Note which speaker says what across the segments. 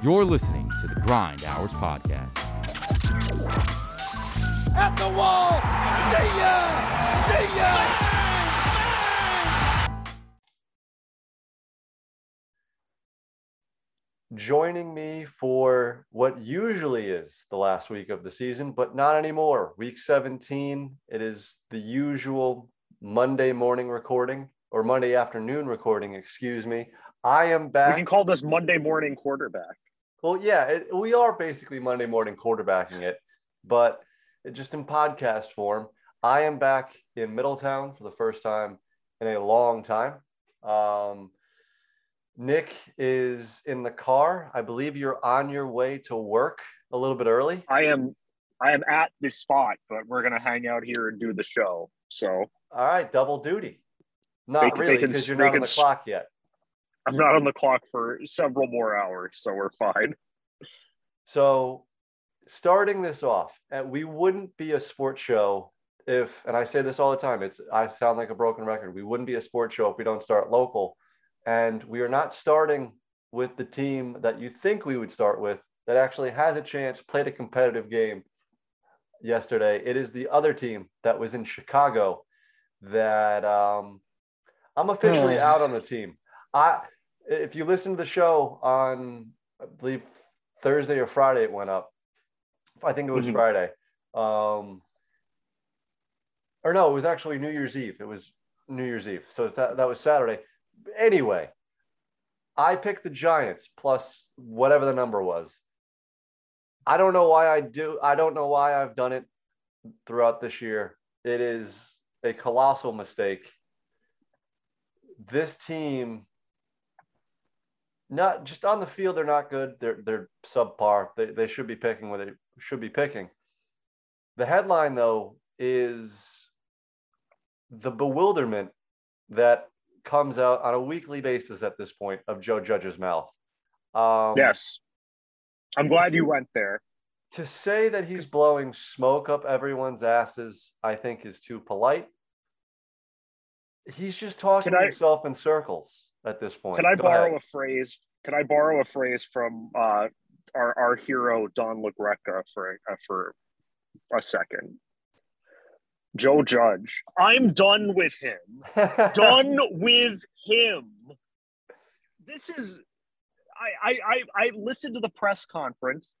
Speaker 1: You're listening to the Grind Hours Podcast.
Speaker 2: At the wall! See ya! See ya!
Speaker 3: joining me for what usually is the last week of the season, but not anymore. Week 17, it is the usual Monday morning recording or Monday afternoon recording, excuse me. I am back.
Speaker 4: We can call this Monday morning quarterback.
Speaker 3: Well, yeah, it, we are basically Monday morning quarterbacking it, but just in podcast form. I am back in Middletown for the first time in a long time. Um, Nick is in the car. I believe you're on your way to work a little bit early.
Speaker 4: I am I am at the spot, but we're gonna hang out here and do the show. So
Speaker 3: all right, double duty. Not they, really, because you're not on the clock yet.
Speaker 4: I'm not on the clock for several more hours, so we're fine.
Speaker 3: So starting this off, we wouldn't be a sports show if, and I say this all the time, it's I sound like a broken record. We wouldn't be a sports show if we don't start local and we are not starting with the team that you think we would start with that actually has a chance, played a competitive game yesterday. It is the other team that was in Chicago that um, I'm officially oh. out on the team. I, if you listen to the show on, I believe Thursday or Friday, it went up. I think it was mm-hmm. Friday. Um, or no, it was actually New Year's Eve. It was New Year's Eve. So that, that was Saturday anyway, I picked the Giants plus whatever the number was. I don't know why I do. I don't know why I've done it throughout this year. It is a colossal mistake. This team, not just on the field, they're not good. They're they're subpar. They they should be picking where they should be picking. The headline though is the bewilderment that comes out on a weekly basis at this point of Joe Judge's mouth.
Speaker 4: Um, yes. I'm glad you went there.
Speaker 3: To say that he's blowing smoke up everyone's asses, I think is too polite. He's just talking I, himself in circles at this point.
Speaker 4: Can I Go borrow ahead. a phrase? Can I borrow a phrase from uh, our, our hero Don LaGreca for uh, for a second? Joe Judge. I'm done with him. done with him. This is I, I I I listened to the press conference.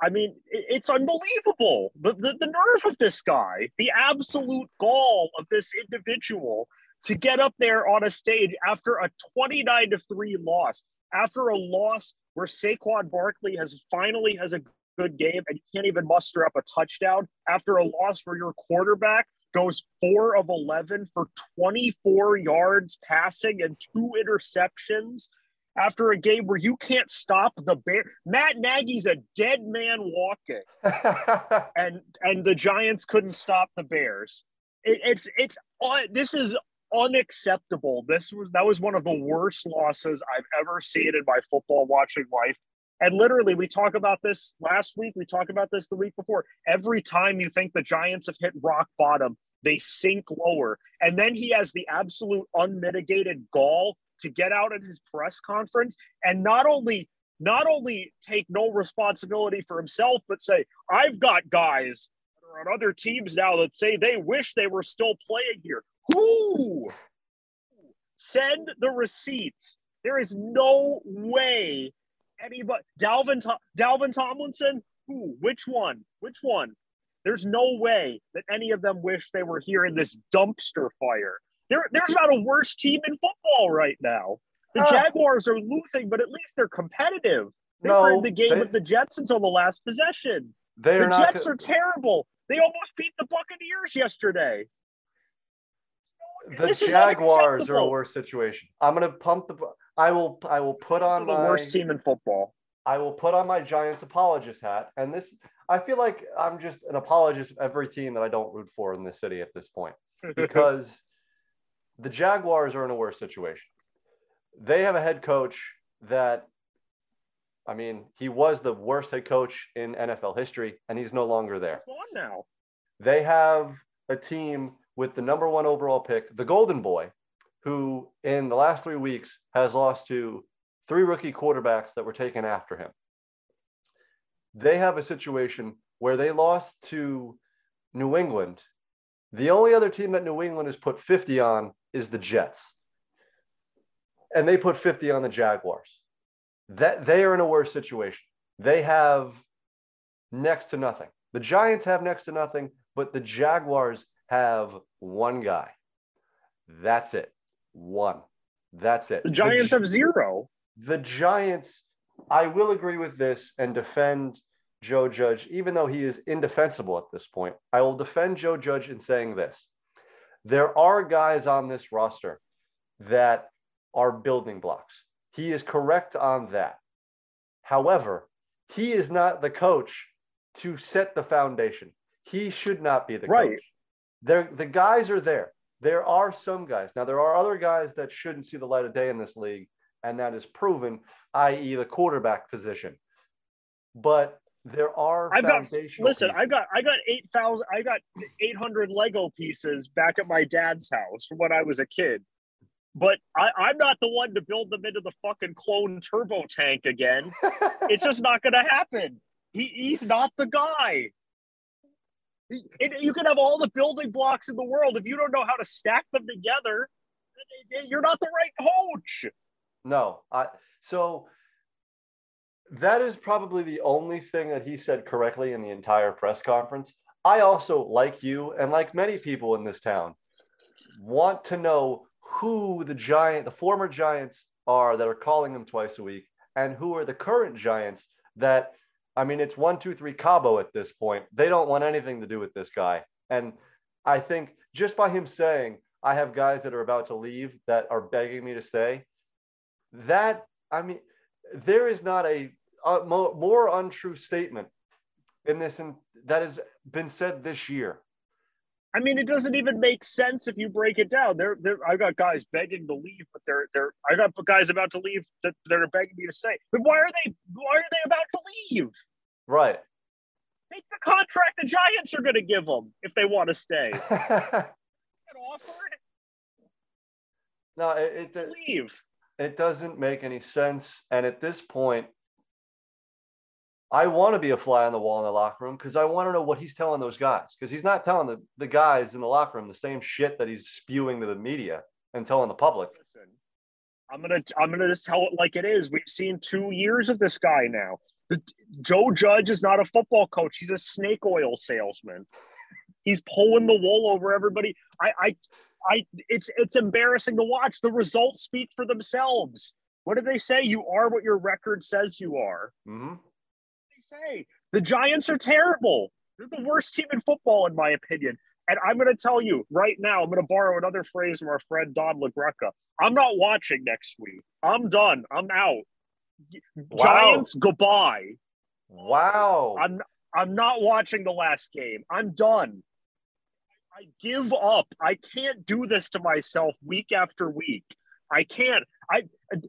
Speaker 4: I mean, it's unbelievable. The, the the nerve of this guy, the absolute gall of this individual to get up there on a stage after a 29 to 3 loss, after a loss where Saquon Barkley has finally has a good game and you can't even muster up a touchdown after a loss where your quarterback goes four of 11 for 24 yards passing and two interceptions after a game where you can't stop the bear. Matt Nagy's a dead man walking, and and the Giants couldn't stop the Bears. It, it's it's uh, this is unacceptable. This was that was one of the worst losses I've ever seen in my football watching life. And literally, we talk about this last week. We talk about this the week before. Every time you think the Giants have hit rock bottom, they sink lower. And then he has the absolute unmitigated gall to get out at his press conference and not only not only take no responsibility for himself, but say, I've got guys on other teams now that say they wish they were still playing here. Who? Send the receipts. There is no way anybody Dalvin Dalvin Tomlinson. Who? Which one? Which one? There's no way that any of them wish they were here in this dumpster fire. There, there's not a worse team in football right now. The oh. Jaguars are losing, but at least they're competitive. They no, were in the game they, with the Jets until the last possession. They The Jets co- are terrible. They almost beat the Buccaneers yesterday.
Speaker 3: The Jaguars are a worse situation. I'm gonna pump the. I will. I will put on
Speaker 4: the
Speaker 3: my,
Speaker 4: worst team in football.
Speaker 3: I will put on my Giants apologist hat, and this. I feel like I'm just an apologist of every team that I don't root for in this city at this point, because the Jaguars are in a worse situation. They have a head coach that, I mean, he was the worst head coach in NFL history, and he's no longer there.
Speaker 4: He's gone now.
Speaker 3: They have a team with the number one overall pick, the Golden Boy, who in the last three weeks has lost to three rookie quarterbacks that were taken after him. they have a situation where they lost to New England. The only other team that New England has put 50 on is the Jets. And they put 50 on the Jaguars. That they are in a worse situation. They have next to nothing. The Giants have next to nothing, but the Jaguars have one guy. That's it. One. That's it.
Speaker 4: The Giants
Speaker 3: Gi-
Speaker 4: have zero.
Speaker 3: the Giants, I will agree with this and defend Joe Judge, even though he is indefensible at this point. I will defend Joe Judge in saying this. There are guys on this roster that are building blocks. He is correct on that. However, he is not the coach to set the foundation. He should not be the
Speaker 4: Right.
Speaker 3: coach. There, the guys are there. There are some guys. Now, there are other guys that shouldn't see the light of day in this league, and that is proven, i.e., the quarterback position. But there are
Speaker 4: I've got- Listen. I got I got eight thousand I got eight hundred Lego pieces back at my dad's house from when I was a kid. But I, I'm not the one to build them into the fucking clone turbo tank again. It's just not gonna happen. He, he's not the guy. It- you can have all the building blocks in the world. If you don't know how to stack them together, you're not the right coach.
Speaker 3: No, I so that is probably the only thing that he said correctly in the entire press conference. I also, like you and like many people in this town, want to know who the giant, the former giants are that are calling him twice a week, and who are the current giants that I mean, it's one, two, three Cabo at this point. They don't want anything to do with this guy. And I think just by him saying, I have guys that are about to leave that are begging me to stay, that I mean, there is not a, a mo- more untrue statement in this in, that has been said this year.
Speaker 4: I mean, it doesn't even make sense if you break it down. There, there. I got guys begging to leave, but they're, they're. I got guys about to leave that, are begging me to stay. But why are they? Why are they about to leave?
Speaker 3: Right.
Speaker 4: Take the contract the Giants are going to give them if they want to stay. Offered,
Speaker 3: no, it, it
Speaker 4: leave.
Speaker 3: it doesn't make any sense. And at this point, I want to be a fly on the wall in the locker room because I want to know what he's telling those guys. Because he's not telling the, the guys in the locker room the same shit that he's spewing to the media and telling the public.
Speaker 4: Listen, I'm gonna I'm gonna just tell it like it is. We've seen two years of this guy now. Joe Judge is not a football coach. He's a snake oil salesman. He's pulling the wool over everybody. I I I it's it's embarrassing to watch. The results speak for themselves. What do they say? You are what your record says you are.
Speaker 3: hmm
Speaker 4: They say the Giants are terrible. They're the worst team in football, in my opinion. And I'm going to tell you right now, I'm going to borrow another phrase from our friend Don LaGreca. I'm not watching next week. I'm done. I'm out.
Speaker 3: Wow.
Speaker 4: Giants, goodbye.
Speaker 3: Wow.
Speaker 4: I'm I'm not watching the last game. I'm done. I give up. I can't do this to myself week after week. I can't. I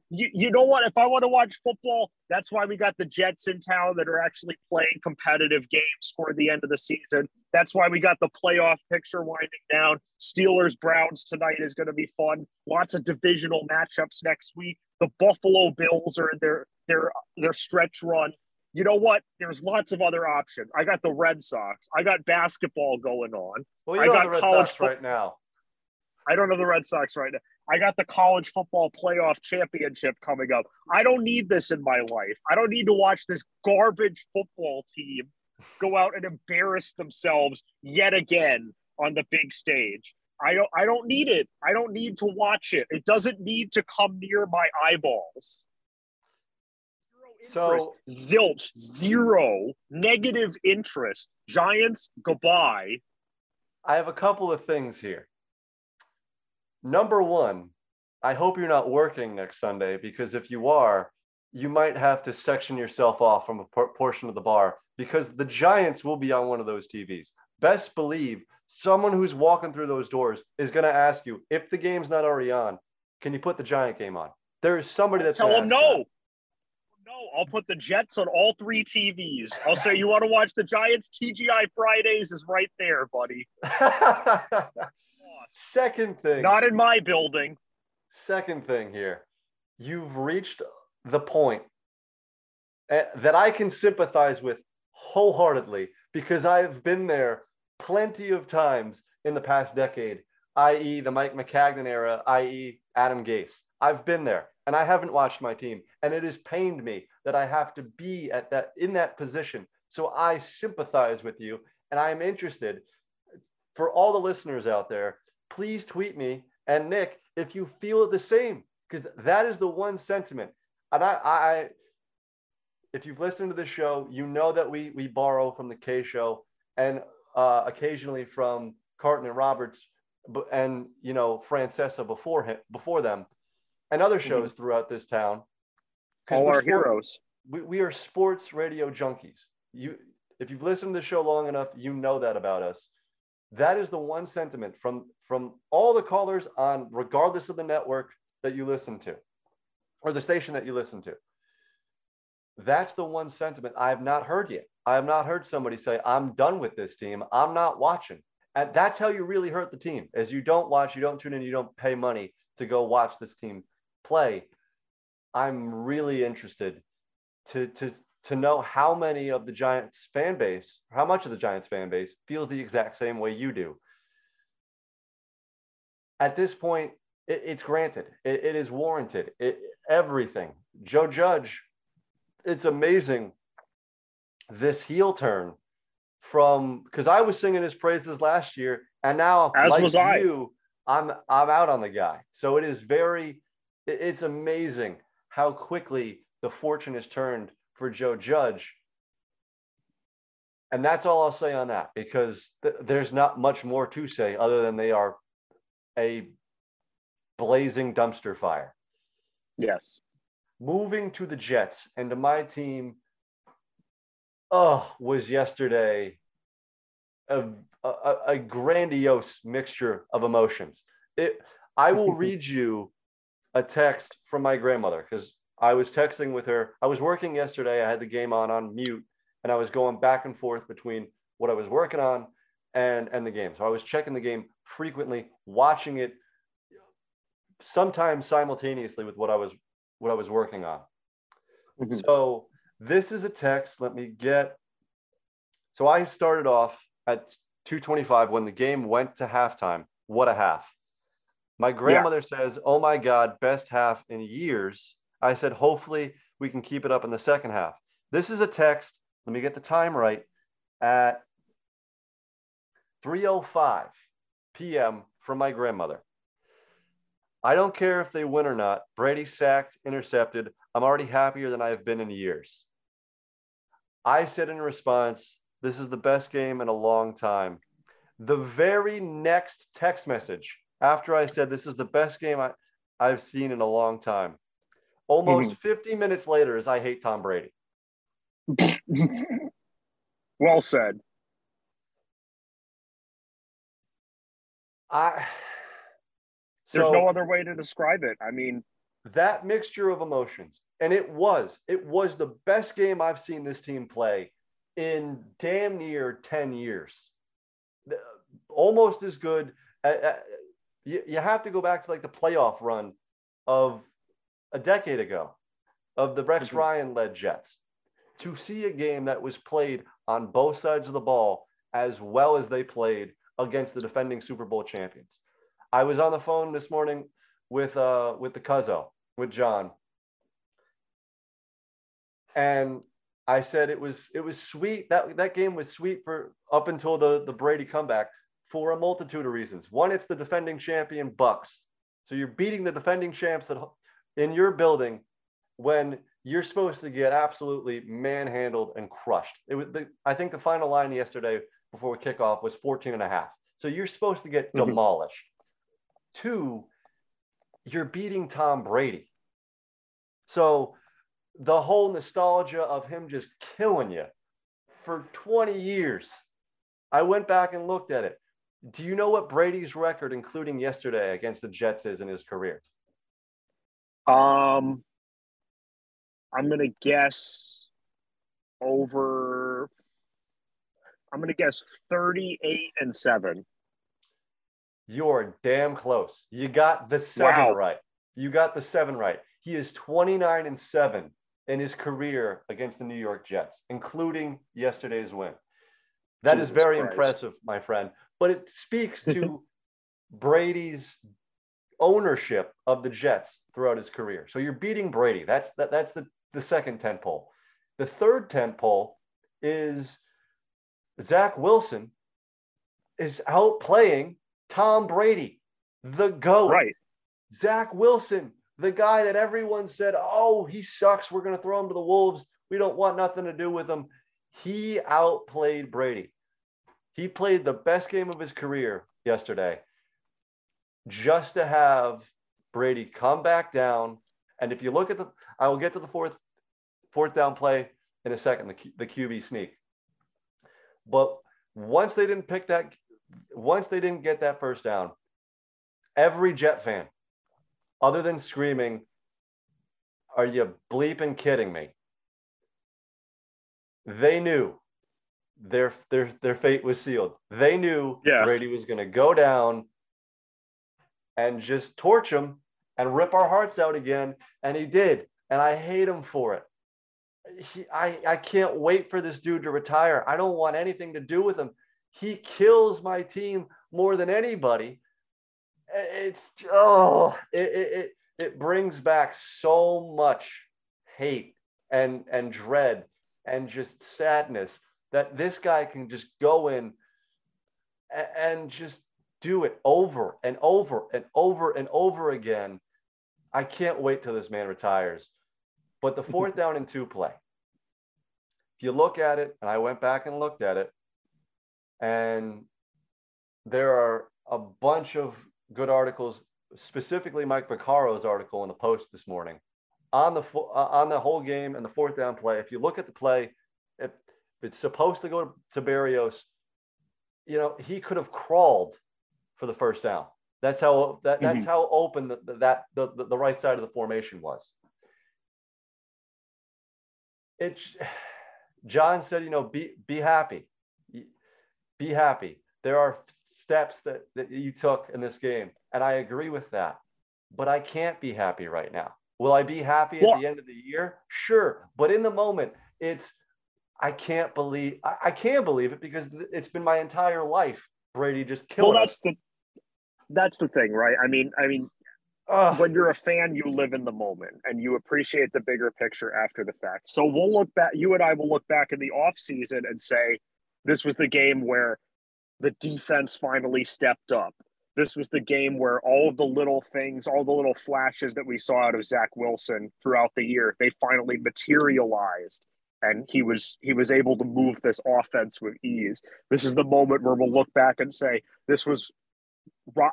Speaker 4: you, you know what? If I want to watch football, that's why we got the Jets in town that are actually playing competitive games toward the end of the season. That's why we got the playoff picture winding down. Steelers Browns tonight is going to be fun. Lots of divisional matchups next week. The Buffalo Bills are in their their their stretch run. You know what? There's lots of other options. I got the Red Sox. I got basketball going on.
Speaker 3: well, you
Speaker 4: I got
Speaker 3: the Red
Speaker 4: college
Speaker 3: Sox right now.
Speaker 4: I don't know the Red Sox right now. I got the college football playoff championship coming up. I don't need this in my life. I don't need to watch this garbage football team go out and embarrass themselves yet again on the big stage. I don't I don't need it. I don't need to watch it. It doesn't need to come near my eyeballs. Zero interest,
Speaker 3: So-
Speaker 4: zilch, zero, negative interest. Giants, goodbye.
Speaker 3: I have a couple of things here. Number one, I hope you're not working next Sunday because if you are, you might have to section yourself off from a por- portion of the bar because the Giants will be on one of those TVs. Best believe someone who's walking through those doors is going to ask you if the game's not already on, can you put the Giant game on? There is somebody that's
Speaker 4: Tell them no. No, I'll put the Jets on all three TVs. I'll say, you want to watch the Giants? TGI Fridays is right there, buddy.
Speaker 3: Second thing.
Speaker 4: Not in my building.
Speaker 3: Second thing here, you've reached the point eh, that I can sympathize with wholeheartedly because I have been there plenty of times in the past decade, i.e., the Mike Maccagnan era, i.e., Adam Gase. I've been there and I haven't watched my team, and it has pained me that I have to be at that in that position. So I sympathize with you, and I am interested. For all the listeners out there, please tweet me and Nick if you feel the same, because that is the one sentiment. And I, I, if you've listened to the show, you know that we we borrow from the K show and uh, occasionally from Carton and Roberts, and you know Francesa before him, before them, and other shows mm-hmm. throughout this town.
Speaker 4: All our sport, heroes.
Speaker 3: We, we are sports radio junkies. You, if you've listened to the show long enough, you know that about us. That is the one sentiment from from all the callers on, regardless of the network that you listen to, or the station that you listen to. That's the one sentiment I have not heard yet. I have not heard somebody say, I'm done with this team. I'm not watching. And that's how you really hurt the team is you don't watch, you don't tune in, you don't pay money to go watch this team play. I'm really interested to, to, to know how many of the Giants fan base, how much of the Giants fan base feels the exact same way you do. At this point, it, it's granted, it, it is warranted, it, everything. Joe Judge, it's amazing this heel turn from because I was singing his praises last year, and now
Speaker 4: as like was I.
Speaker 3: You, I'm I'm out on the guy. So it is very, it's amazing how quickly the fortune has turned for Joe Judge. And that's all I'll say on that because th- there's not much more to say other than they are a blazing dumpster fire.
Speaker 4: Yes.
Speaker 3: Moving to the Jets and to my team oh, was yesterday a, a, a grandiose mixture of emotions. It, I will read you a text from my grandmother because I was texting with her. I was working yesterday. I had the game on on mute, and I was going back and forth between what I was working on and and the game. So I was checking the game frequently, watching it sometimes simultaneously with what I was what I was working on. Mm-hmm. So this is a text. Let me get. So I started off at 225 when the game went to halftime. What a half. My grandmother yeah. says, Oh my God, best half in years. I said, Hopefully we can keep it up in the second half. This is a text. Let me get the time right at 3:05 p.m. from my grandmother. I don't care if they win or not. Brady sacked, intercepted. I'm already happier than I've been in years. I said in response, This is the best game in a long time. The very next text message after I said, This is the best game I, I've seen in a long time, almost mm-hmm. 50 minutes later, is I hate Tom Brady.
Speaker 4: well said.
Speaker 3: I.
Speaker 4: There's so, no other way to describe it. I mean,
Speaker 3: that mixture of emotions and it was it was the best game i've seen this team play in damn near 10 years almost as good uh, uh, you, you have to go back to like the playoff run of a decade ago of the rex mm-hmm. ryan led jets to see a game that was played on both sides of the ball as well as they played against the defending super bowl champions i was on the phone this morning with uh with the Cuzzo, with John. And I said it was it was sweet. That that game was sweet for up until the, the Brady comeback for a multitude of reasons. One, it's the defending champion Bucks. So you're beating the defending champs at, in your building when you're supposed to get absolutely manhandled and crushed. It was the, I think the final line yesterday before kickoff was 14 and a half. So you're supposed to get mm-hmm. demolished. Two, you're beating Tom Brady. So the whole nostalgia of him just killing you for 20 years. I went back and looked at it. Do you know what Brady's record, including yesterday against the Jets, is in his career?
Speaker 4: Um, I'm gonna guess over. I'm gonna guess 38 and seven.
Speaker 3: You're damn close. You got the seven
Speaker 4: wow.
Speaker 3: right. You got the seven right. He is 29 and seven in his career against the New York Jets, including yesterday's win. That is
Speaker 4: Jesus
Speaker 3: very
Speaker 4: Christ.
Speaker 3: impressive, my friend. But it speaks to Brady's ownership of the Jets throughout his career. So you're beating Brady. That's that, that's the, the second tent pole. The third tent pole is Zach Wilson is outplaying Tom Brady, the GOAT.
Speaker 4: Right.
Speaker 3: Zach Wilson, the guy that everyone said, oh, he sucks. We're going to throw him to the Wolves. We don't want nothing to do with him. He outplayed Brady. He played the best game of his career yesterday just to have Brady come back down. And if you look at the, I will get to the fourth fourth down play in a second, the, the QB sneak. But once they didn't pick that, once they didn't get that first down, every Jet fan, other than screaming, "Are you bleeping kidding me?" They knew their their their fate was sealed. They knew
Speaker 4: Yeah.
Speaker 3: Brady was going to go down and just torch him and rip our hearts out again, and he did. And I hate him for it. I I can't wait for this dude to retire. I don't want anything to do with him. He kills my team more than anybody. It's oh, it it it, brings back so much hate and and dread and just sadness that this guy can just go in a- and just do it over and over and over and over again. I can't wait till this man retires. But the fourth down and two play, if you look at it, and I went back and looked at it, and there are a bunch of good articles, specifically Mike Vaccaro's article in the Post this morning on the uh, on the whole game and the fourth down play. If you look at the play, if it's supposed to go to Berrios, you know he could have crawled for the first down. That's how that, that's
Speaker 4: Mhm.
Speaker 3: how open the, the, that the, the right side of the formation was. It's John said, you know, be be happy, be happy. There are steps that that you took in this game, and I agree with that. But I can't be happy right now. Will I be happy
Speaker 4: Well-
Speaker 3: at the end of the year? Sure, but in the moment, it's I can't believe I, I can't believe it because it's been my entire life. Brady just killed
Speaker 4: Well,
Speaker 3: us.
Speaker 4: that's the that's the thing, right? I mean, I mean, When you're a fan, you live in the moment and you appreciate the bigger picture after the fact. So we'll look back, you and I will look back in the off season and say, this was the game where the defense finally stepped up. This was the game where all of the little things, all the little flashes that we saw out of Zach Wilson throughout the year, they finally materialized. And he was he was able to move this offense with ease. This is the moment where we'll look back and say, this was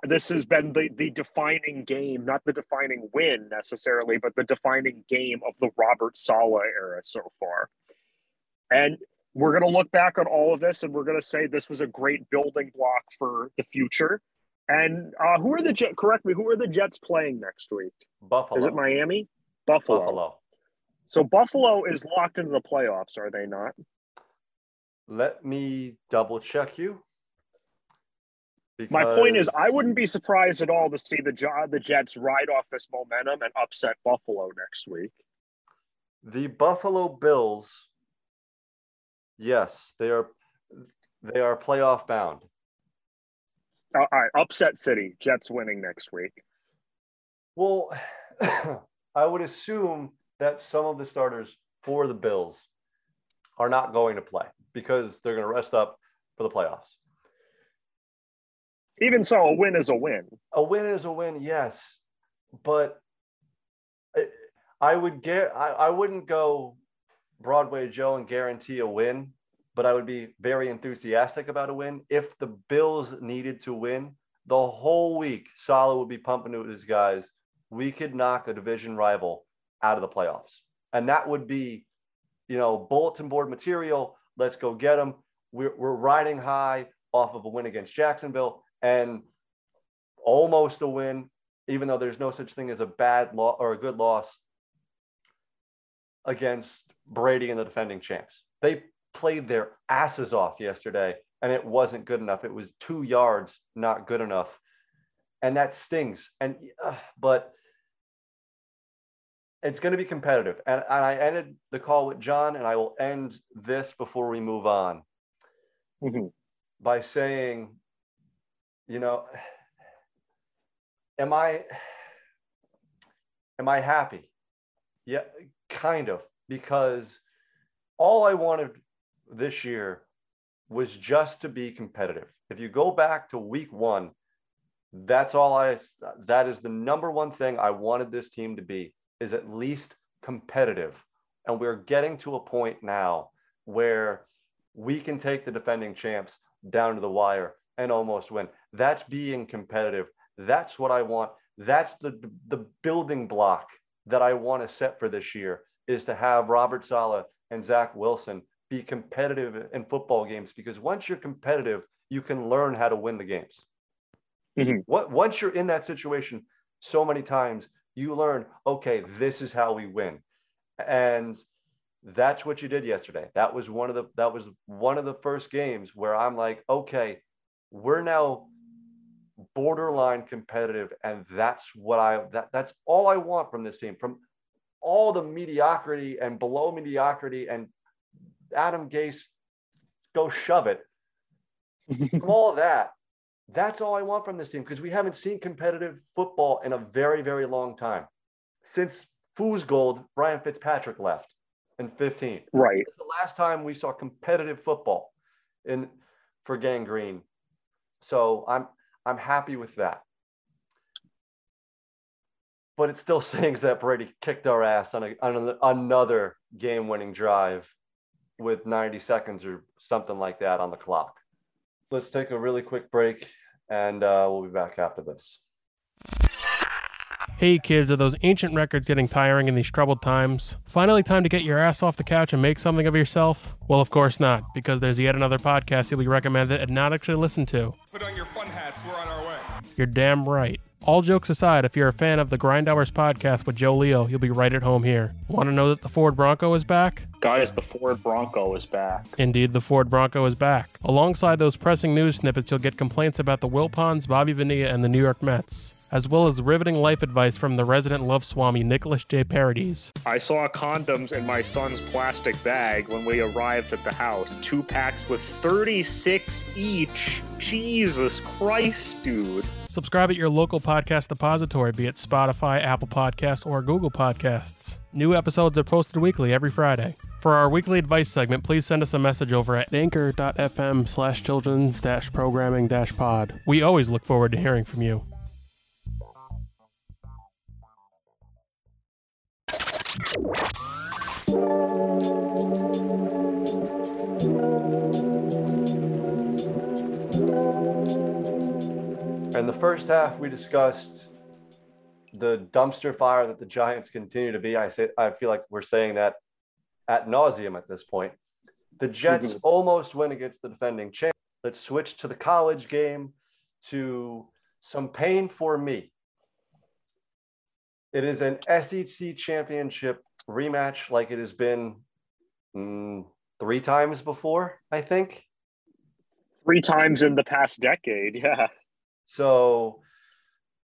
Speaker 4: this has been the, the defining game, not the defining win necessarily, but the defining game of the Robert Saleh era so far. And we're going to look back on all of this and we're going to say this was a great building block for the future. And uh, who are the Jets? Correct me. Who are the Jets playing next week?
Speaker 3: Buffalo.
Speaker 4: Is it Miami? Buffalo.
Speaker 3: Buffalo.
Speaker 4: So Buffalo is locked into the playoffs, are they not?
Speaker 3: Let me double check you.
Speaker 4: My point is, I wouldn't be surprised at all to see the the Jets ride off this momentum and upset Buffalo next week.
Speaker 3: the Buffalo Bills, yes, they are they are playoff bound.
Speaker 4: Uh, all right, upset City, Jets winning next week.
Speaker 3: Well, I would assume that some of the starters for the Bills are not going to play because they're going to rest up for the playoffs.
Speaker 4: Even so, a win is a win.
Speaker 3: A win is a win, yes, but I- I would get I, I wouldn't go Broadway Joe and guarantee a win, but I would be very enthusiastic about a win. If the Bills needed to win the whole week, Saleh would be pumping to his guys. We could knock a division rival out of the playoffs, and that would be, you know, bulletin board material. Let's go get them. We're, we're riding high off of a win against Jacksonville and almost a win, even though there's no such thing as a bad loss or a good loss against Brady and the defending champs. They played their asses off yesterday, and it wasn't good enough. It was two yards, not good enough, and that stings. And uh, but it's going to be competitive. And, and I ended the call with John, and I will end this before we move on
Speaker 4: Mhm.
Speaker 3: by saying, you know, am I am I happy? Yeah, kind of, because all I wanted this year was just to be competitive. If you go back to week one, that's all I that is the number one thing I wanted this team to be is at least competitive. And we're getting to a point now where we can take the defending champs down to the wire and almost win. That's being competitive. That's what I want. That's the the building block that I want to set for this year is to have Robert Saleh and Zach Wilson be competitive in football games because once you're competitive, you can learn how to win the games.
Speaker 4: Mhm.
Speaker 3: What once you're in that situation so many times, you learn, okay, this is how we win. And that's what you did yesterday. That was one of the that was one of the first games where I'm like, okay, we're now borderline competitive and that's what I that that's all I want from this team from all the mediocrity and below mediocrity and Adam Gase go shove it from all that that's all I want from this team because we haven't seen competitive football in a very very long time since Foos Gold Brian Fitzpatrick left in 15
Speaker 4: Right.
Speaker 3: the last time we saw competitive football in for Gang Green. So I'm I'm happy with that. But it still sings that Brady kicked our ass on, a, on an- another game-winning drive with 90 seconds or something like that on the clock. Let's take a really quick break, and uh, we'll be back after this.
Speaker 5: Hey kids, are those ancient records getting tiring in these troubled times? Finally, time to get your ass off the couch and make something of yourself? Well, of course not, because there's yet another podcast you'll be recommended and not actually listen to.
Speaker 6: Put on your fun hats. We're on our way.
Speaker 5: You're damn right. All jokes aside, if you're a fan of the Grind Hours podcast with Joe Leo, you'll be right at home here. Want to know that the Ford Bronco is back?
Speaker 4: Guys, the Ford Bronco is back.
Speaker 5: Indeed, the Ford Bronco is back. Alongside those pressing news snippets, you'll get complaints about the Wilpons, Bobby Bonilla, and the New York Mets, as well as riveting life advice from the resident love swami Nicholas J. Parodies.
Speaker 4: I saw condoms in my son's plastic bag when we arrived at the house. Two packs with 36 each. Jesus Christ, dude.
Speaker 5: Subscribe at your local podcast depository, be it Spotify, Apple Podcasts, or Google Podcasts. New episodes are posted weekly every Friday. For our weekly advice segment, please send us a message over at anchor.fm slash children's dash programming dash pod. We always look forward to hearing from you.
Speaker 3: In the first half, we discussed the dumpster fire that the Giants continue to be. I say I feel like we're saying that at nauseum at this point. The Jets
Speaker 4: Mhm.
Speaker 3: almost win against the defending champ. Let's switch to the college game to some pain for me. It is an SEC championship rematch like it has been mm, three times before, I think.
Speaker 4: Three times in the past decade, yeah.
Speaker 3: So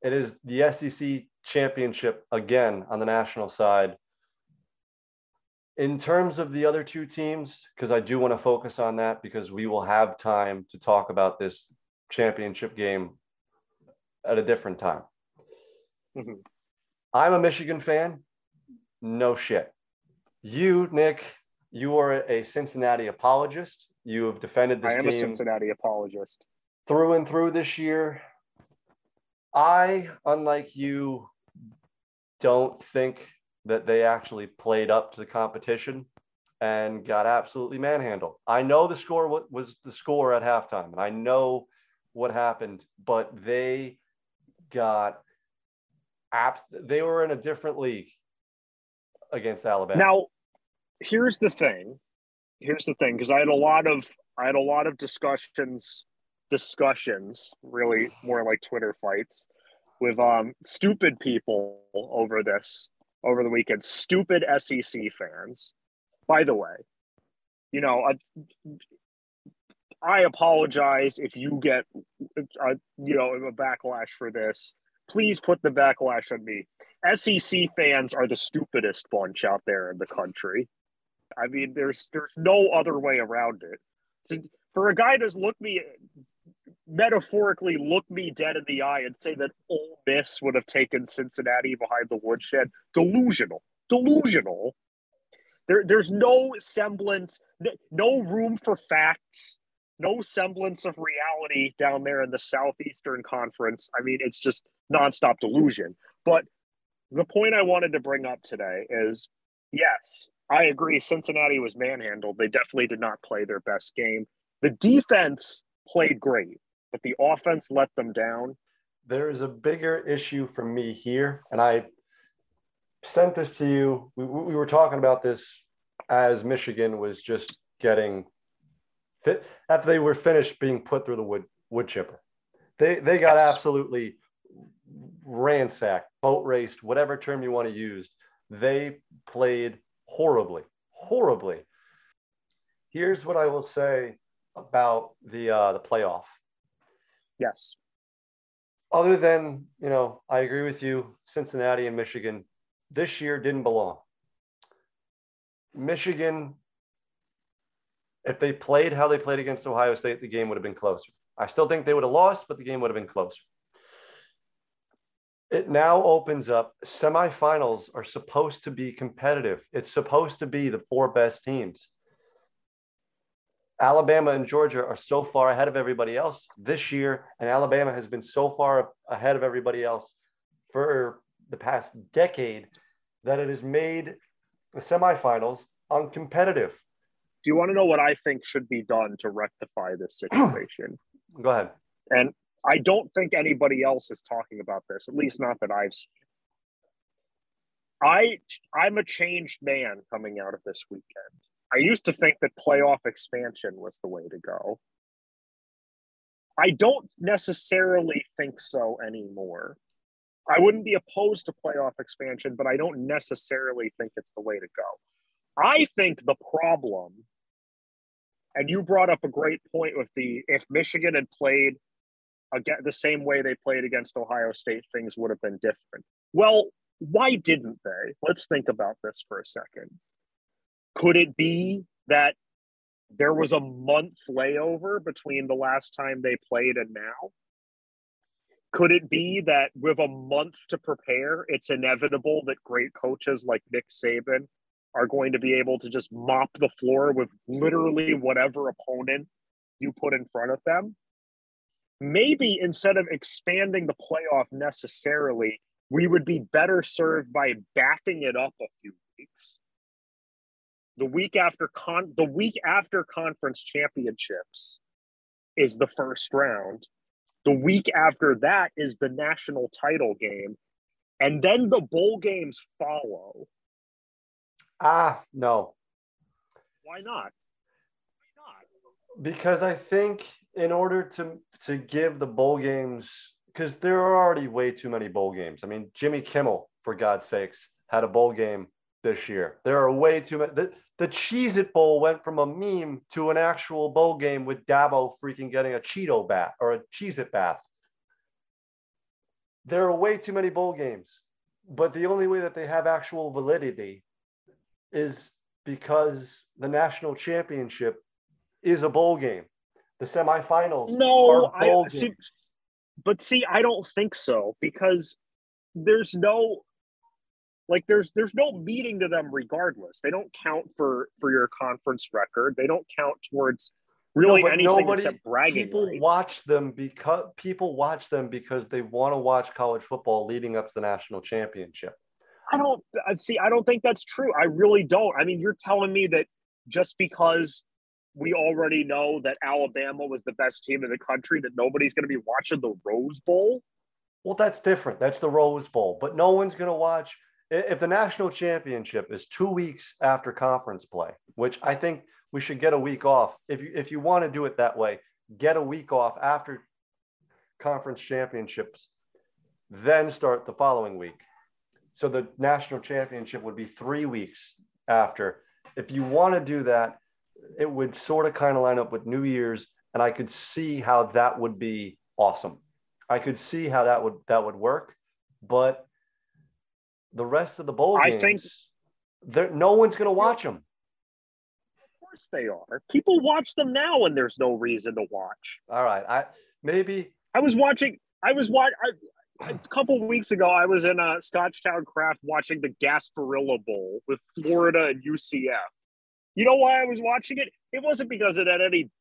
Speaker 3: it is the SEC championship again on the national side. In terms of the other two teams, because I do want to focus on that because we will have time to talk about this championship game at a different time.
Speaker 4: Mhm.
Speaker 3: I'm a Michigan fan. No shit. You, Nick, you are a Cincinnati apologist. You have defended this
Speaker 4: I am a Cincinnati apologist.
Speaker 3: through and through this year. I, unlike you, don't think that they actually played up to the competition and got absolutely manhandled. I know the score wa- was the score at halftime, and I know what happened, but they got abs- they were in a different league against Alabama.
Speaker 4: Now, here's the thing. Here's the thing, because I had a lot of I had a lot of discussions, discussions, really more like Twitter fights with um stupid people over this over the weekend. Stupid SEC fans. By the way, you know, I, I apologize if you get, uh, you know, a backlash for this. Please put the backlash on me. SEC fans are the stupidest bunch out there in the country. I mean, there's there's no other way around it. For a guy to look me metaphorically look me dead in the eye and say that Ole Miss would have taken Cincinnati behind the woodshed, delusional, delusional. There, there's no semblance, no room for facts, no semblance of reality down there in the Southeastern Conference. I mean, it's just nonstop delusion. But the point I wanted to bring up today is yes, I agree. Cincinnati was manhandled. They definitely did not play their best game. The defense played great, but the offense let them down.
Speaker 3: There is a bigger issue for me here, and I sent this to you. We, we were talking about this as Michigan was just getting fit after they were finished being put through the wood wood chipper. They they got yes. absolutely ransacked, boat raced, whatever term you want to use. They played horribly, horribly. Here's what I will say about the uh, the playoff.
Speaker 4: Yes.
Speaker 3: Other than you know, I agree with you. Cincinnati and Michigan this year didn't belong. Michigan, if they played how they played against Ohio State, the game would have been closer. I still think they would have lost, but the game would have been closer. It now opens up semifinals are supposed to be competitive. It's supposed to be the four best teams. Alabama and Georgia are so far ahead of everybody else this year, and Alabama has been so far ahead of everybody else for the past decade that it has made the semifinals uncompetitive.
Speaker 4: Do you want to know what I think should be done to rectify this situation?
Speaker 3: Go ahead.
Speaker 4: And I don't think anybody else is talking about this, at least not that I've seen. I I'm a changed man coming out of this weekend. I used to think that playoff expansion was the way to go. I don't necessarily think so anymore. I wouldn't be opposed to playoff expansion, but I don't necessarily think it's the way to go. I think the problem, and you brought up a great point with the if Michigan had played again the same way they played against Ohio State, things would have been different. Well, why didn't they? Let's think about this for a second. Could it be that there was a month layover between the last time they played and now? Could it be that with a month to prepare, it's inevitable that great coaches like Nick Saban are going to be able to just mop the floor with literally whatever opponent you put in front of them? Maybe instead of expanding the playoff necessarily, we would be better served by backing it up a few weeks the week after con the week after conference championships is the first round. The week after that is the national title game. And then the bowl games follow.
Speaker 3: Ah, no.
Speaker 4: Why not?
Speaker 3: Why not? Because I think in order to to give the bowl games because there are already way too many bowl games. I mean, Jimmy Kimmel, for God's sakes, had a bowl game this year. There are way too many. The, the Cheez It Bowl went from a meme to an actual bowl game with Dabo freaking getting a Cheeto bath or a Cheez It bath. There are way too many bowl games. But the only way that they have actual validity is because the national championship is a bowl game. The semifinals.
Speaker 4: No, I see, but see, I don't think so because there's no like there's there's no meeting to them regardless. They don't count for for your conference record. They don't count towards really no, anything nobody, except bragging
Speaker 3: people
Speaker 4: rights.
Speaker 3: watch them because people watch them because they want to watch college football leading up to the national championship.
Speaker 4: I don't see i don't think that's true. I really don't. I mean you're telling me that just because we already know that alabama was the best team in the country that nobody's going to be watching the rose bowl
Speaker 3: well that's different that's the rose bowl but no one's going to watch if the national championship is two weeks after conference play, which I think we should get a week off. If you, if you want to do it that way, get a week off after conference championships, then start the following week. So the national championship would be three weeks after. If you want to do that, it would sort of kind of line up with New Year's, and I could see how that would be awesome. I could see how that would that would work but the rest of the bowl
Speaker 4: I
Speaker 3: games,
Speaker 4: think-
Speaker 3: there no one's going to watch them.
Speaker 4: Of course they are. People watch them now, and there's no reason to watch.
Speaker 3: All right, I maybe
Speaker 4: I was watching. I was watching. A couple weeks ago, I was in uh, Scotchtown Craft watching the Gasparilla Bowl with Florida and UCF. You know why I was watching it? It wasn't because it had any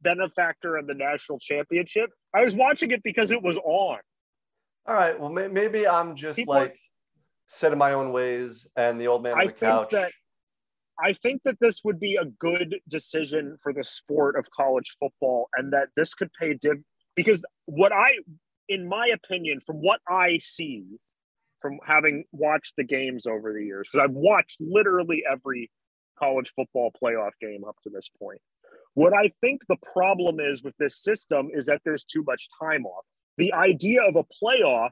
Speaker 4: benefactor in the national championship. I was watching it because it was on.
Speaker 3: all right. Well, may, maybe I'm just
Speaker 4: People-
Speaker 3: like set in my own ways, and the old man on
Speaker 4: I
Speaker 3: the
Speaker 4: think
Speaker 3: couch.
Speaker 4: that- I think that this would be a good decision for the sport of college football and that this could pay div because what I in my opinion from what I see from having watched the games over the years because I've watched literally every college football playoff game up to this point. What I think the problem is with this system is that there's too much time off. The idea of a playoff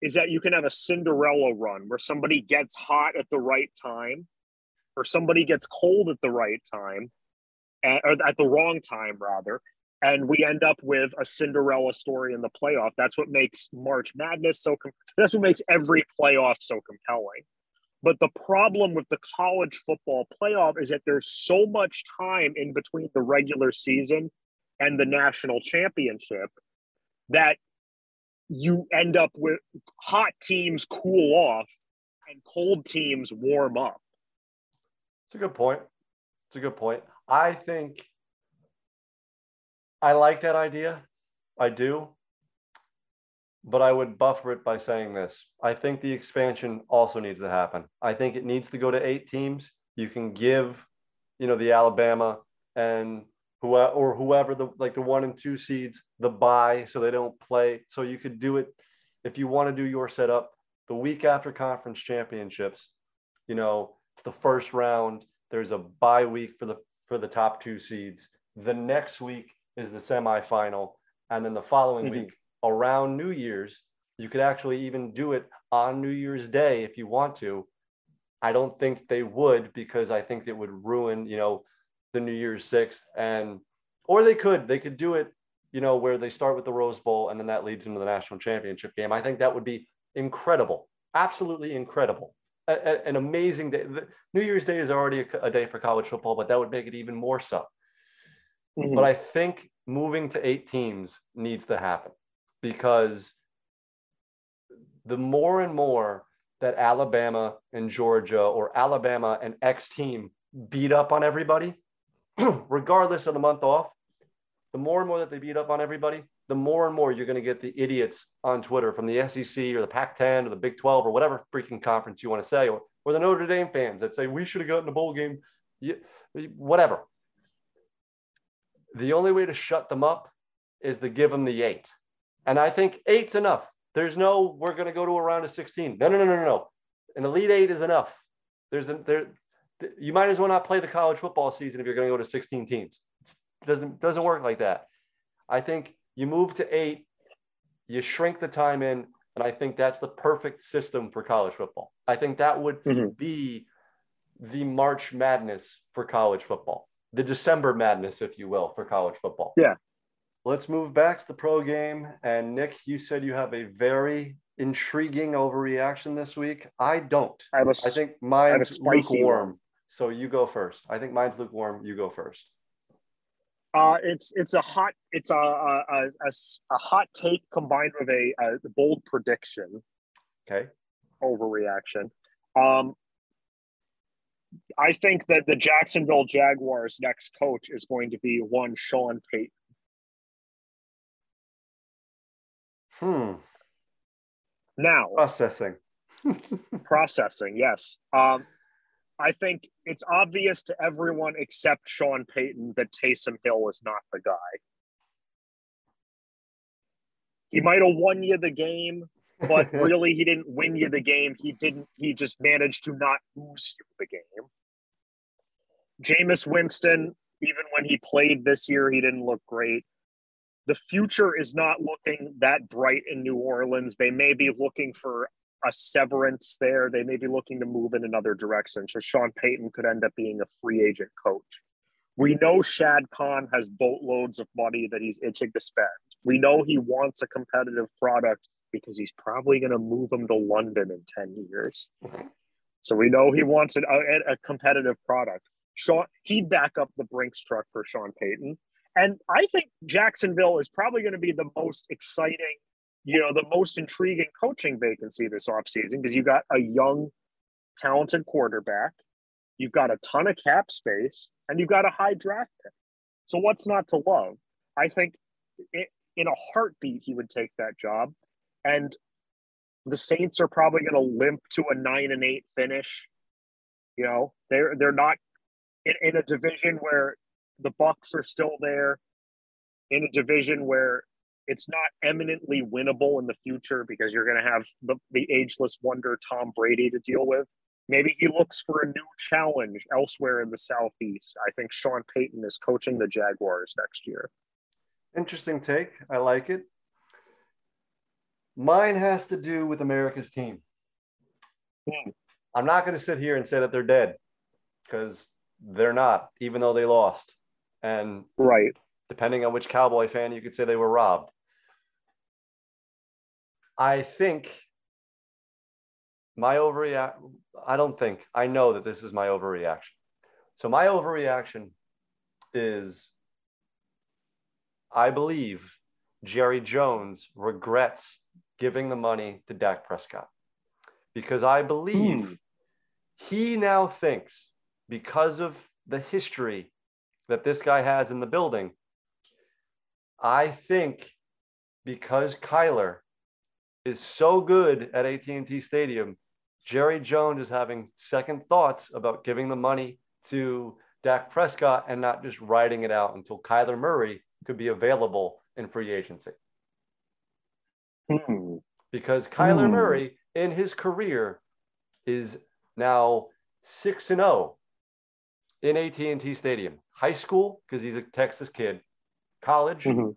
Speaker 4: is that you can have a Cinderella run where somebody gets hot at the right time or somebody gets cold at the right time or at the wrong time rather and we end up with a cinderella story in the playoff that's what makes march madness so com- that's what makes every playoff so compelling but the problem with the college football playoff is that there's so much time in between the regular season and the national championship that you end up with hot teams cool off and cold teams warm up
Speaker 3: It's a good point. It's a good point. I think I like that idea. I do. But I would buffer it by saying this. I think the expansion also needs to happen. I think it needs to go to eight teams. You can give, you know, the Alabama and who or whoever the like the one and two seeds the bye so they don't play. So you could do it if you want to do your setup the week after conference championships. You know, it's the first round. There's a bye week for the for the top two seeds. The next week is the semifinal, and then the following
Speaker 4: Mhm.
Speaker 3: week around New Year's, you could actually even do it on New Year's Day if you want to. I don't think they would because I think it would ruin, you know, the New Year's Six, and or they could they could do it, you know, where they start with the Rose Bowl and then that leads into the national championship game. I think that would be incredible, absolutely incredible a- a- an amazing day. The- New Year's Day is already a, a day for college football, but that would make it even more so. Mm-hmm. But I think moving to eight teams needs to happen because the more and more that Alabama and Georgia or Alabama and X team beat up on everybody, regardless of the month off, the more and more that they beat up on everybody, the more and more you're going to get the idiots on Twitter from the SEC or the Pac 10 or the Big 12 or whatever freaking conference you want to say, or, or the Notre Dame fans that say we should have gotten a bowl game, Yeah, whatever. The only way to shut them up is to give them the eight. And I think eight's enough. There's no, we're going to go to a round of 16. No, no, no, no, no, no. An elite eight is enough. There's a, there, you might as well not play the college football season if you're going to go to 16 teams. It doesn't doesn't work like that. I think you move to eight, you shrink the time in, and I think that's the perfect system for college football. I think that would
Speaker 4: Mhm.
Speaker 3: be the March Madness for college football, the December Madness, if you will, for college football.
Speaker 4: Yeah.
Speaker 3: Let's move back to the pro game. And Nick, you said you have a very intriguing overreaction this week. I don't.
Speaker 4: I a,
Speaker 3: I think mine's
Speaker 4: spicy
Speaker 3: lukewarm.
Speaker 4: one.
Speaker 3: So you go first. I think mine's lukewarm. You go first.
Speaker 4: Uh, it's it's a hot it's a a a hot take combined with a, a bold prediction
Speaker 3: Okay.
Speaker 4: overreaction. Um, I think that the Jacksonville Jaguars' next coach is going to be one Sean Payton.
Speaker 3: Hmm.
Speaker 4: Now,
Speaker 3: Processing.
Speaker 4: processing, yes. Um, I think it's obvious to everyone except Sean Payton that Taysom Hill is not the guy. He might have won you the game, but really he didn't win you the game. He didn't. He just managed to not lose you the game. Jameis Winston, even when he played this year, he didn't look great. The future is not looking that bright in New Orleans. They may be looking for a severance there. They may be looking to move in another direction. So Sean Payton could end up being a free agent coach. We know Shad Khan has boatloads of money that he's itching to spend. We know he wants a competitive product because he's probably going to move him to London in 10 years. So we know he wants an, a, a competitive product. Sean, he'd back up the Brinks truck for Sean Payton. And I think Jacksonville is probably going to be the most exciting, you know, the most intriguing coaching vacancy this offseason because you got a young, talented quarterback, you've got a ton of cap space, and you've got a high draft pick. So what's not to love? I think it, in a heartbeat he would take that job. And the Saints are probably going to limp to a nine and eight finish. You know, they're they're not in, in a division where the Bucs are still there, in a division where it's not eminently winnable in the future because you're going to have the, the ageless wonder Tom Brady to deal with. Maybe he looks for a new challenge elsewhere in the Southeast. I think Sean Payton is coaching the Jaguars next year.
Speaker 3: Interesting take. I like it. Mine has to do with America's team.
Speaker 4: Hmm.
Speaker 3: I'm not going to sit here and say that they're dead because they're not, even though they lost. And
Speaker 4: Right.
Speaker 3: depending on which Cowboy fan, you could say they were robbed. I think my overreact. I don't think I know that this is my overreaction. So my overreaction is I believe Jerry Jones regrets giving the money to Dak Prescott because I believe
Speaker 4: Hmm.
Speaker 3: he now thinks because of the history that this guy has in the building, I think because Kyler is so good at AT&T Stadium, Jerry Jones is having second thoughts about giving the money to Dak Prescott and not just writing it out until Kyler Murray could be available in free agency.
Speaker 4: Hmm.
Speaker 3: Because Kyler
Speaker 4: Hmm.
Speaker 3: Murray in his career is now 6 and 0 in AT&T Stadium. High school because he's a Texas kid, college,
Speaker 4: Mhm.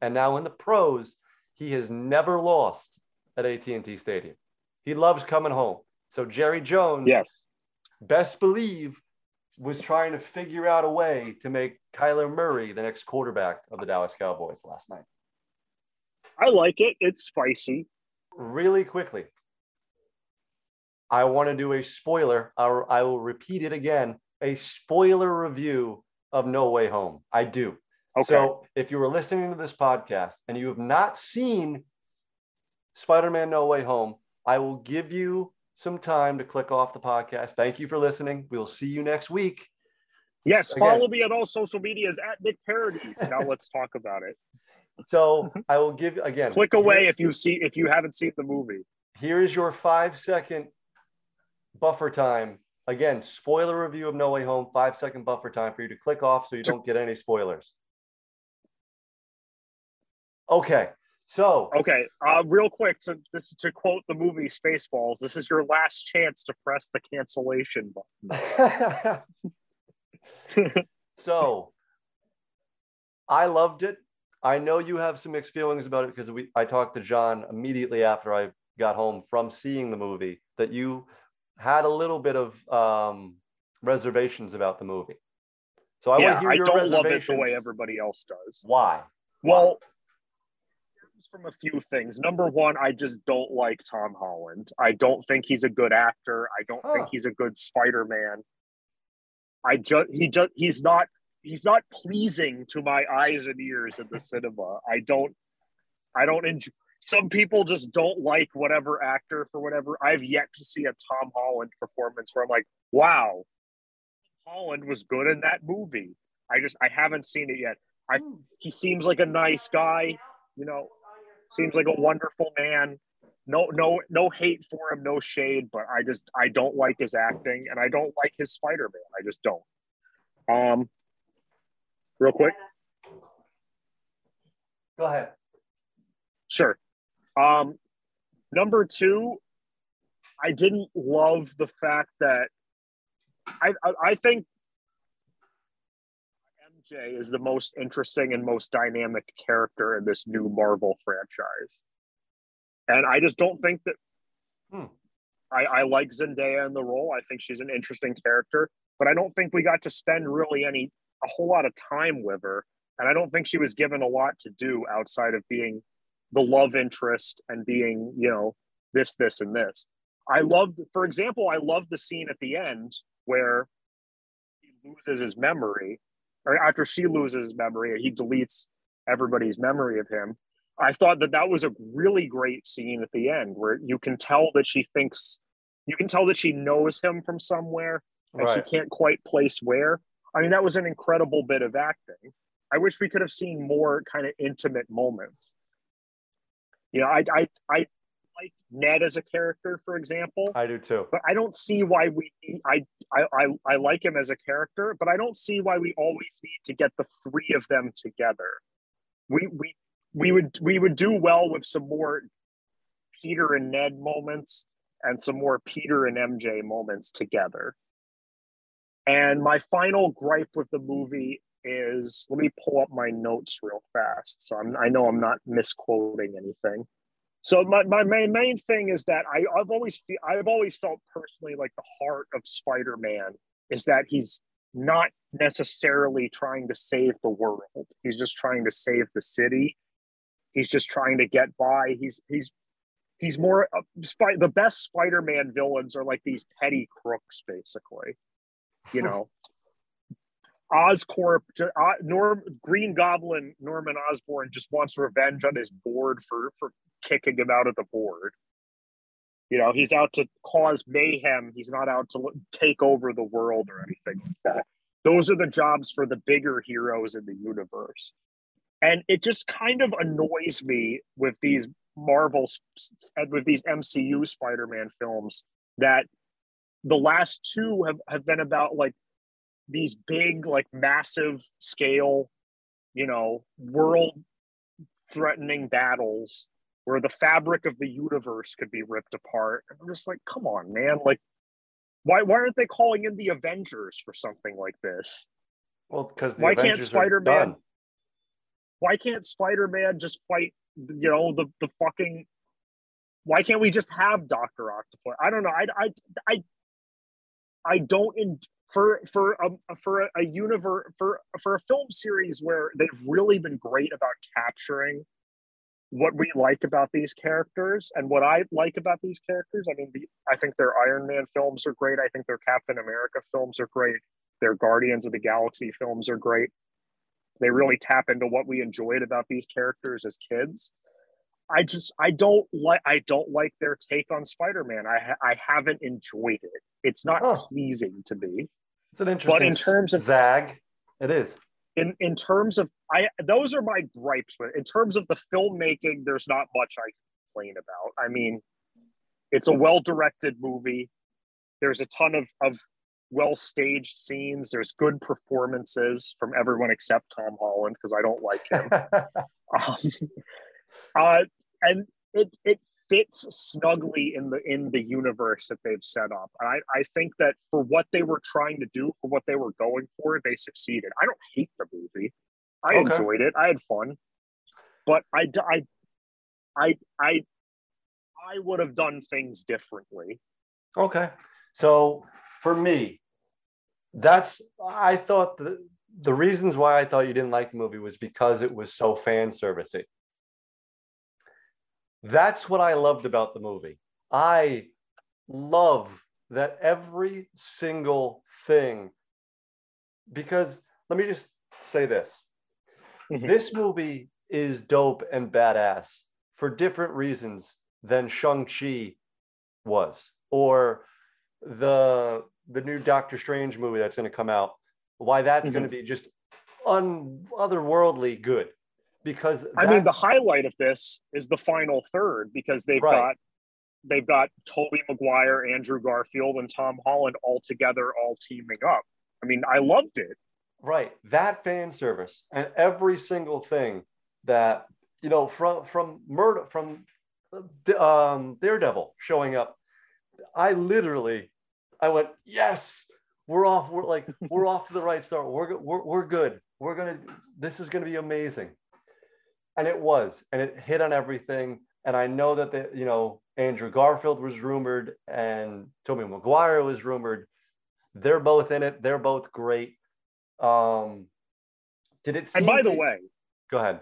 Speaker 3: and now in the pros, he has never lost at AT&T Stadium. He loves coming home. So Jerry Jones,
Speaker 4: Yes.
Speaker 3: best believe, was trying to figure out a way to make Kyler Murray the next quarterback of the Dallas Cowboys last night.
Speaker 4: I like it. It's spicy.
Speaker 3: Really quickly, I want to do a spoiler. I will repeat it again a spoiler review of No Way Home. I do.
Speaker 4: Okay.
Speaker 3: So if you were listening to this podcast and you have not seen Spider Man No Way Home, I will give you some time to click off the podcast. Thank you for listening. We'll see you next week.
Speaker 4: yes,
Speaker 3: again-
Speaker 4: follow me on all social medias at Nick Parodies. Now let's talk about it.
Speaker 3: So I will give again.
Speaker 4: Click away if you see if you haven't seen the movie.
Speaker 3: Here is your five second buffer time. Again, spoiler review of No Way Home, five second buffer time for you to click off so you don't get any spoilers. Okay, so
Speaker 4: Okay, uh, real quick to this to quote the movie Spaceballs. This is your last chance to press the cancellation button.
Speaker 3: so I loved it. I know you have some mixed feelings about it because we I talked to John immediately after I got home from seeing the movie that you had a little bit of um, reservations about the movie. So I want to hear
Speaker 4: I
Speaker 3: your
Speaker 4: don't love it
Speaker 3: reservations.
Speaker 4: the way everybody else does.
Speaker 3: Why?
Speaker 4: Well, from a few things. Number one, I just don't like Tom Holland. I don't think he's a good actor. I don't
Speaker 3: Huh.
Speaker 4: think he's a good Spider-Man. I just he just he's not he's not pleasing to my eyes and ears in the cinema. I don't I don't enjoy some people just don't like whatever actor for whatever. I've yet to see a Tom Holland performance where I'm like, wow, Holland was good in that movie. I just I haven't seen it yet. I he seems like a nice guy, you know, seems like a wonderful man. No, no, no hate for him, no shade, but I just I don't like his acting and I don't like his Spider-Man. I just don't. Um real quick.
Speaker 3: Go ahead.
Speaker 4: Sure. Um, number two, I didn't love the fact that I, I, I think MJ is the most interesting and most dynamic character in this new Marvel franchise. And I just don't think that
Speaker 3: Hmm.
Speaker 4: I, I like Zendaya in the role. I think she's an interesting character, but I don't think we got to spend really any a whole lot of time with her. And I don't think she was given a lot to do outside of being the love interest and being, you know, this, this, and this. I loved, for example, I love the scene at the end where he loses his memory, or after she loses his memory, he deletes everybody's memory of him. I thought that that was a really great scene at the end where you can tell that she thinks, you can tell that she knows him from somewhere and
Speaker 3: Right.
Speaker 4: she can't quite place where. I mean, that was an incredible bit of acting. I wish we could have seen more kind of intimate moments. You know, I I I like Ned as a character, for example,
Speaker 3: I do too.
Speaker 4: but I don't see why we I, I I I like him as a character, but I don't see why we always need to get the three of them together. We we we would we would do well with some more Peter and Ned moments and some more Peter and MJ moments together. And my final gripe with the movie is let me pull up my notes real fast. So I'm, I know I'm not misquoting anything. So my, my main, main thing is that I, I've always fe- I've always felt personally like the heart of Spider-Man is that he's not necessarily trying to save the world. He's just trying to save the city. He's just trying to get by. He's he's he's more uh, the best Spider-Man villains are like these petty crooks, basically. You know, Oscorp, uh, Norm, Green Goblin, Norman Osborn just wants revenge on his board for for kicking him out of the board. You know, he's out to cause mayhem. He's not out to take over the world or anything like that. Those are the jobs for the bigger heroes in the universe. And it just kind of annoys me with these Marvel, with these MCU Spider Man films that the last two have, have been about like these big, like massive scale, you know, world threatening battles where the fabric of the universe could be ripped apart. And I'm just like, come on, man. Like, why, why aren't they calling in the Avengers for something like this?
Speaker 3: Well, because
Speaker 4: Why can't Spider-Man- Why can't Spider-Man just fight, you know, the, the fucking, why can't we just have Dr. Octopus? I don't know. I, I, I, I don't, in, for, for a, for a, universe, for, for a film series where they've really been great about capturing what we like about these characters and what I like about these characters. I mean, the, I think their Iron Man films are great. I think their Captain America films are great. Their Guardians of the Galaxy films are great. They really tap into what we enjoyed about these characters as kids. I just I don't like I don't like their take on Spider-Man. I ha- I haven't enjoyed it. It's not
Speaker 3: Oh.
Speaker 4: pleasing to me.
Speaker 3: It's an interesting.
Speaker 4: But in terms of-
Speaker 3: zag, it is.
Speaker 4: in in terms of I those are my gripes with in terms of the filmmaking there's not much I complain about. I mean it's a well-directed movie. There's a ton of of well-staged scenes. There's good performances from everyone except Tom Holland because I don't like him. um, uh, and it it fits snugly in the in the universe that they've set up. And I I think that for what they were trying to do, for what they were going for, they succeeded. I don't hate the movie. I
Speaker 3: Okay.
Speaker 4: enjoyed it. I had fun, but I I I I would have done things differently.
Speaker 3: Okay. So for me, that's I thought the the reasons why I thought you didn't like the movie was because it was so fan servicey. That's what I loved about the movie. I love that every single thing because let me just say this.
Speaker 4: Mhm.
Speaker 3: This movie is dope and badass for different reasons than Shang-Chi was or the the new Doctor Strange movie that's going to come out. Why that's going to be just un otherworldly good because
Speaker 4: I mean, the highlight of this is the final third because they've
Speaker 3: Right.
Speaker 4: got they've got Tobey Maguire, Andrew Garfield, and Tom Holland all together, all teaming up. I mean, I loved it.
Speaker 3: right that fan service and every single thing that you know from from murder from um Daredevil showing up. I literally I went yes we're off we're like we're off to the right start we're we're we're good we're gonna this is gonna be amazing and it was and it hit on everything and i know that the you know andrew garfield was rumored and Tobey maguire was rumored they're both in it they're both great um did it
Speaker 4: And by the
Speaker 3: to-
Speaker 4: way,
Speaker 3: go ahead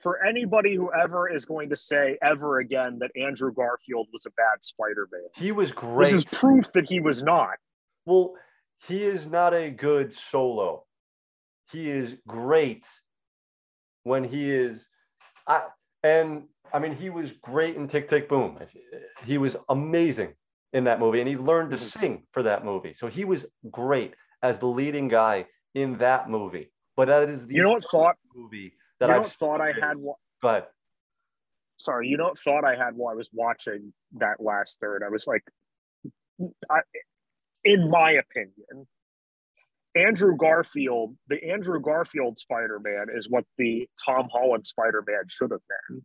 Speaker 4: for anybody who ever is going to say ever again that Andrew Garfield was a bad Spider-Man.
Speaker 3: He was great.
Speaker 4: This is proof that he was not.
Speaker 3: Well, he is not a good solo. He is great when he is I and I mean he was great in Tick Tick Boom. He was amazing in that movie and he learned to
Speaker 4: Mhm.
Speaker 3: sing for that movie. So he was great as the leading guy in that movie. But that is the
Speaker 4: You know what thought?
Speaker 3: movie that I've
Speaker 4: thought I had?
Speaker 3: Go ahead.
Speaker 4: Sorry, you know what thought I had while I was watching that last third? I was like, I, in my opinion, Andrew Garfield, the Andrew Garfield Spider-Man is what the Tom Holland Spider-Man should have been.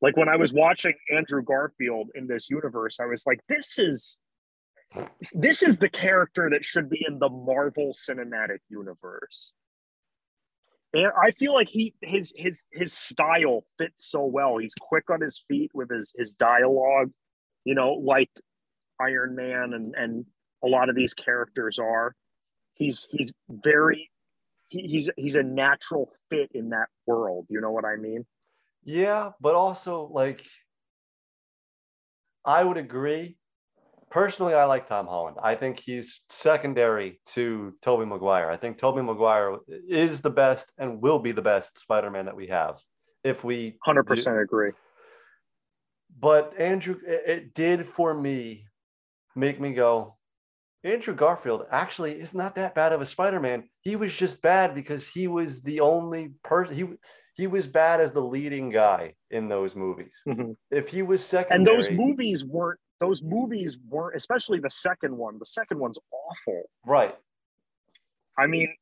Speaker 4: Like when I was watching Andrew Garfield in this universe, I was like, this is this is the character that should be in the Marvel Cinematic Universe. And I feel like he his his his style fits so well. He's quick on his feet with his his dialogue, you know, like Iron Man and and a lot of these characters are. He's he's very he, he's he's a natural fit in that world. You know what I mean?
Speaker 3: Yeah, but also like I would agree. Personally, I like Tom Holland. I think he's secondary to Tobey Maguire. I think Tobey Maguire is the best and will be the best Spider-Man that we have. If we
Speaker 4: Hundred percent agree.
Speaker 3: but Andrew, it, it did for me make me go, Andrew Garfield actually is not that bad of a Spider-Man. He was just bad because he was the only person. He he was bad as the leading guy in those movies.
Speaker 4: Mhm.
Speaker 3: If he was second,
Speaker 4: And those movies weren't those movies weren't especially the second one. The second one's awful.
Speaker 3: right?
Speaker 4: I mean,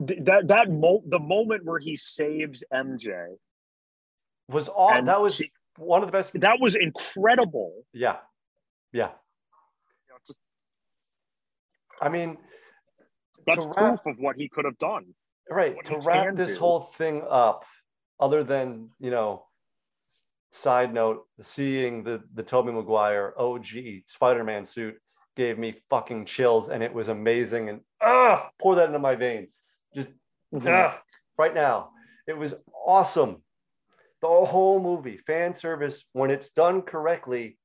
Speaker 4: that that mo- the moment where he saves MJ,
Speaker 3: Was all that was
Speaker 4: she-
Speaker 3: one of the best.
Speaker 4: that was incredible.
Speaker 3: Yeah, yeah.
Speaker 4: You know, just
Speaker 3: I mean,
Speaker 4: that's
Speaker 3: To
Speaker 4: proof of what he could have done.
Speaker 3: right to wrap this
Speaker 4: do.
Speaker 3: whole thing up other than you know side note seeing the the tobey maguire og spider-man suit gave me fucking chills and it was amazing and ah pour that into my veins just ah, right now it was awesome the whole movie fan service when it's done correctly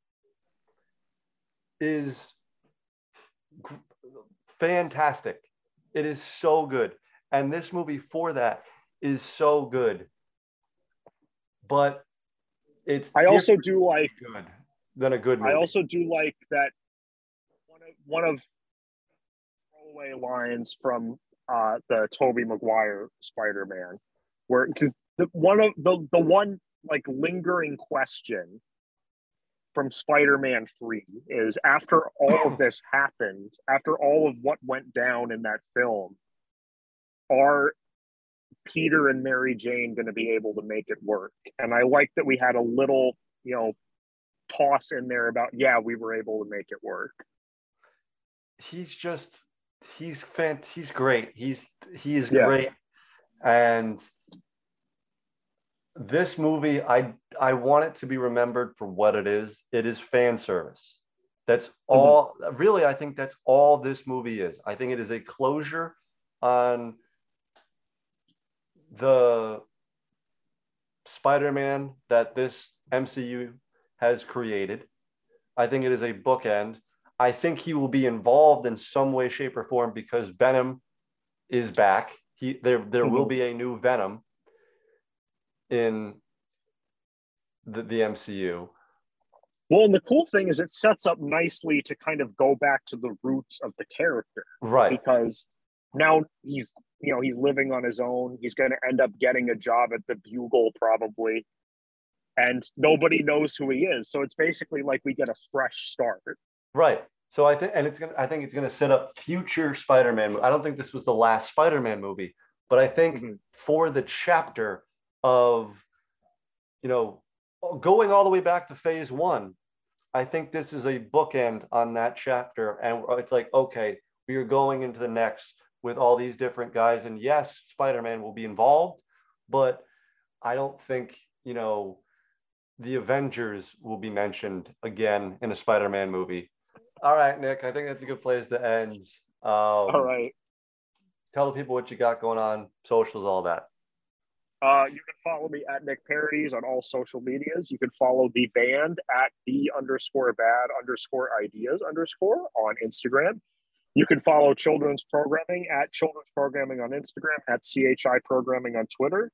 Speaker 3: is gr- fantastic. It is so good. And this movie for that is so good. But it's
Speaker 4: I also do like
Speaker 3: good than a good movie.
Speaker 4: I also do like that one of one of throwaway lines from uh, the Tobey Maguire Spider Man, where because the one of the the one like lingering question from Spider Man Three is after all of this happened, after all of what went down in that film, are Peter and Mary Jane going to be able to make it work? And I like that we had a little, you know, toss in there about yeah we were able to make it work
Speaker 3: he's just he's fant he's great he's he is
Speaker 4: Yeah.
Speaker 3: great and this movie i i want it to be remembered for what it is. It is fan service. That's mm-hmm. all really i think that's all this movie is. I think it is a closure on the spider-man that this mcu has created. I think it is a bookend. I think he will be involved in some way, shape, or form because Venom is back. He there there will mm-hmm. be a new Venom in the, the MCU.
Speaker 4: well and the cool thing is it sets up nicely to kind of go back to the roots of the character
Speaker 3: Right.
Speaker 4: because now he's you know he's living on his own he's going to end up getting a job at the bugle probably and nobody knows who he is so it's basically like we get a fresh start
Speaker 3: Right. So I think and it's gonna I think it's gonna set up future Spider-Man. I don't think this was the last Spider-Man movie, but I think
Speaker 4: Mhm.
Speaker 3: for the chapter of you know going all the way back to phase one, I think this is a bookend on that chapter. And it's like, okay, we are going into the next with all these different guys. And yes, Spider-Man will be involved, but I don't think, you know, the Avengers will be mentioned again in a Spider-Man movie. All right, Nick, I think that's a good place to end. Um,
Speaker 4: all right
Speaker 3: Tell the people what you got going on, socials, all that.
Speaker 4: Uh, you can follow me at Nick Parodies on all social medias. You can follow the band at the underscore bad underscore ideas underscore on Instagram. You can follow children's programming at children's programming on Instagram, at CHI programming on Twitter.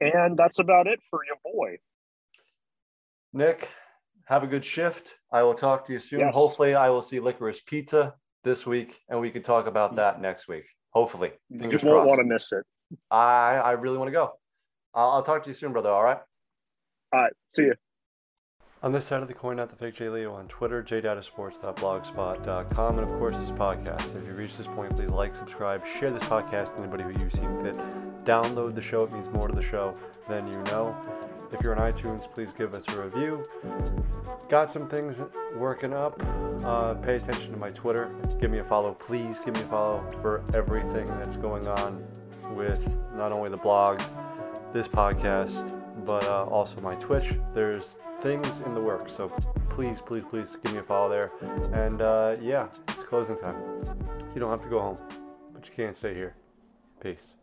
Speaker 4: And that's about it for your boy.
Speaker 3: Nick, have a good shift. I will talk to you soon.
Speaker 4: Yes.
Speaker 3: Hopefully, I will see Licorice Pizza this week, and we can talk about that next week. Hopefully,
Speaker 4: You
Speaker 3: fingers
Speaker 4: won't
Speaker 3: crossed.
Speaker 4: want to miss it.
Speaker 3: I I really want to go. I'll, I'll talk to you soon, brother. All right.
Speaker 4: All right. See you.
Speaker 3: On this side of the coin, not the fake J Leo on Twitter, jdatasports.blogspot.com, and of course this podcast. If you've reached this point, please like, subscribe, share this podcast to anybody who you see fit. Download the show; it means more to the show than you know. If you're on iTunes, please give us a review. Got some things working up. Uh, pay attention to my Twitter. Give me a follow, please. Give me a follow for everything that's going on with not only the blog, this podcast, but uh, also my Twitch. There's things in the works, so please, please, please give me a follow there. And uh, yeah, it's closing time. You don't have to go home, but you can't stay here. Peace.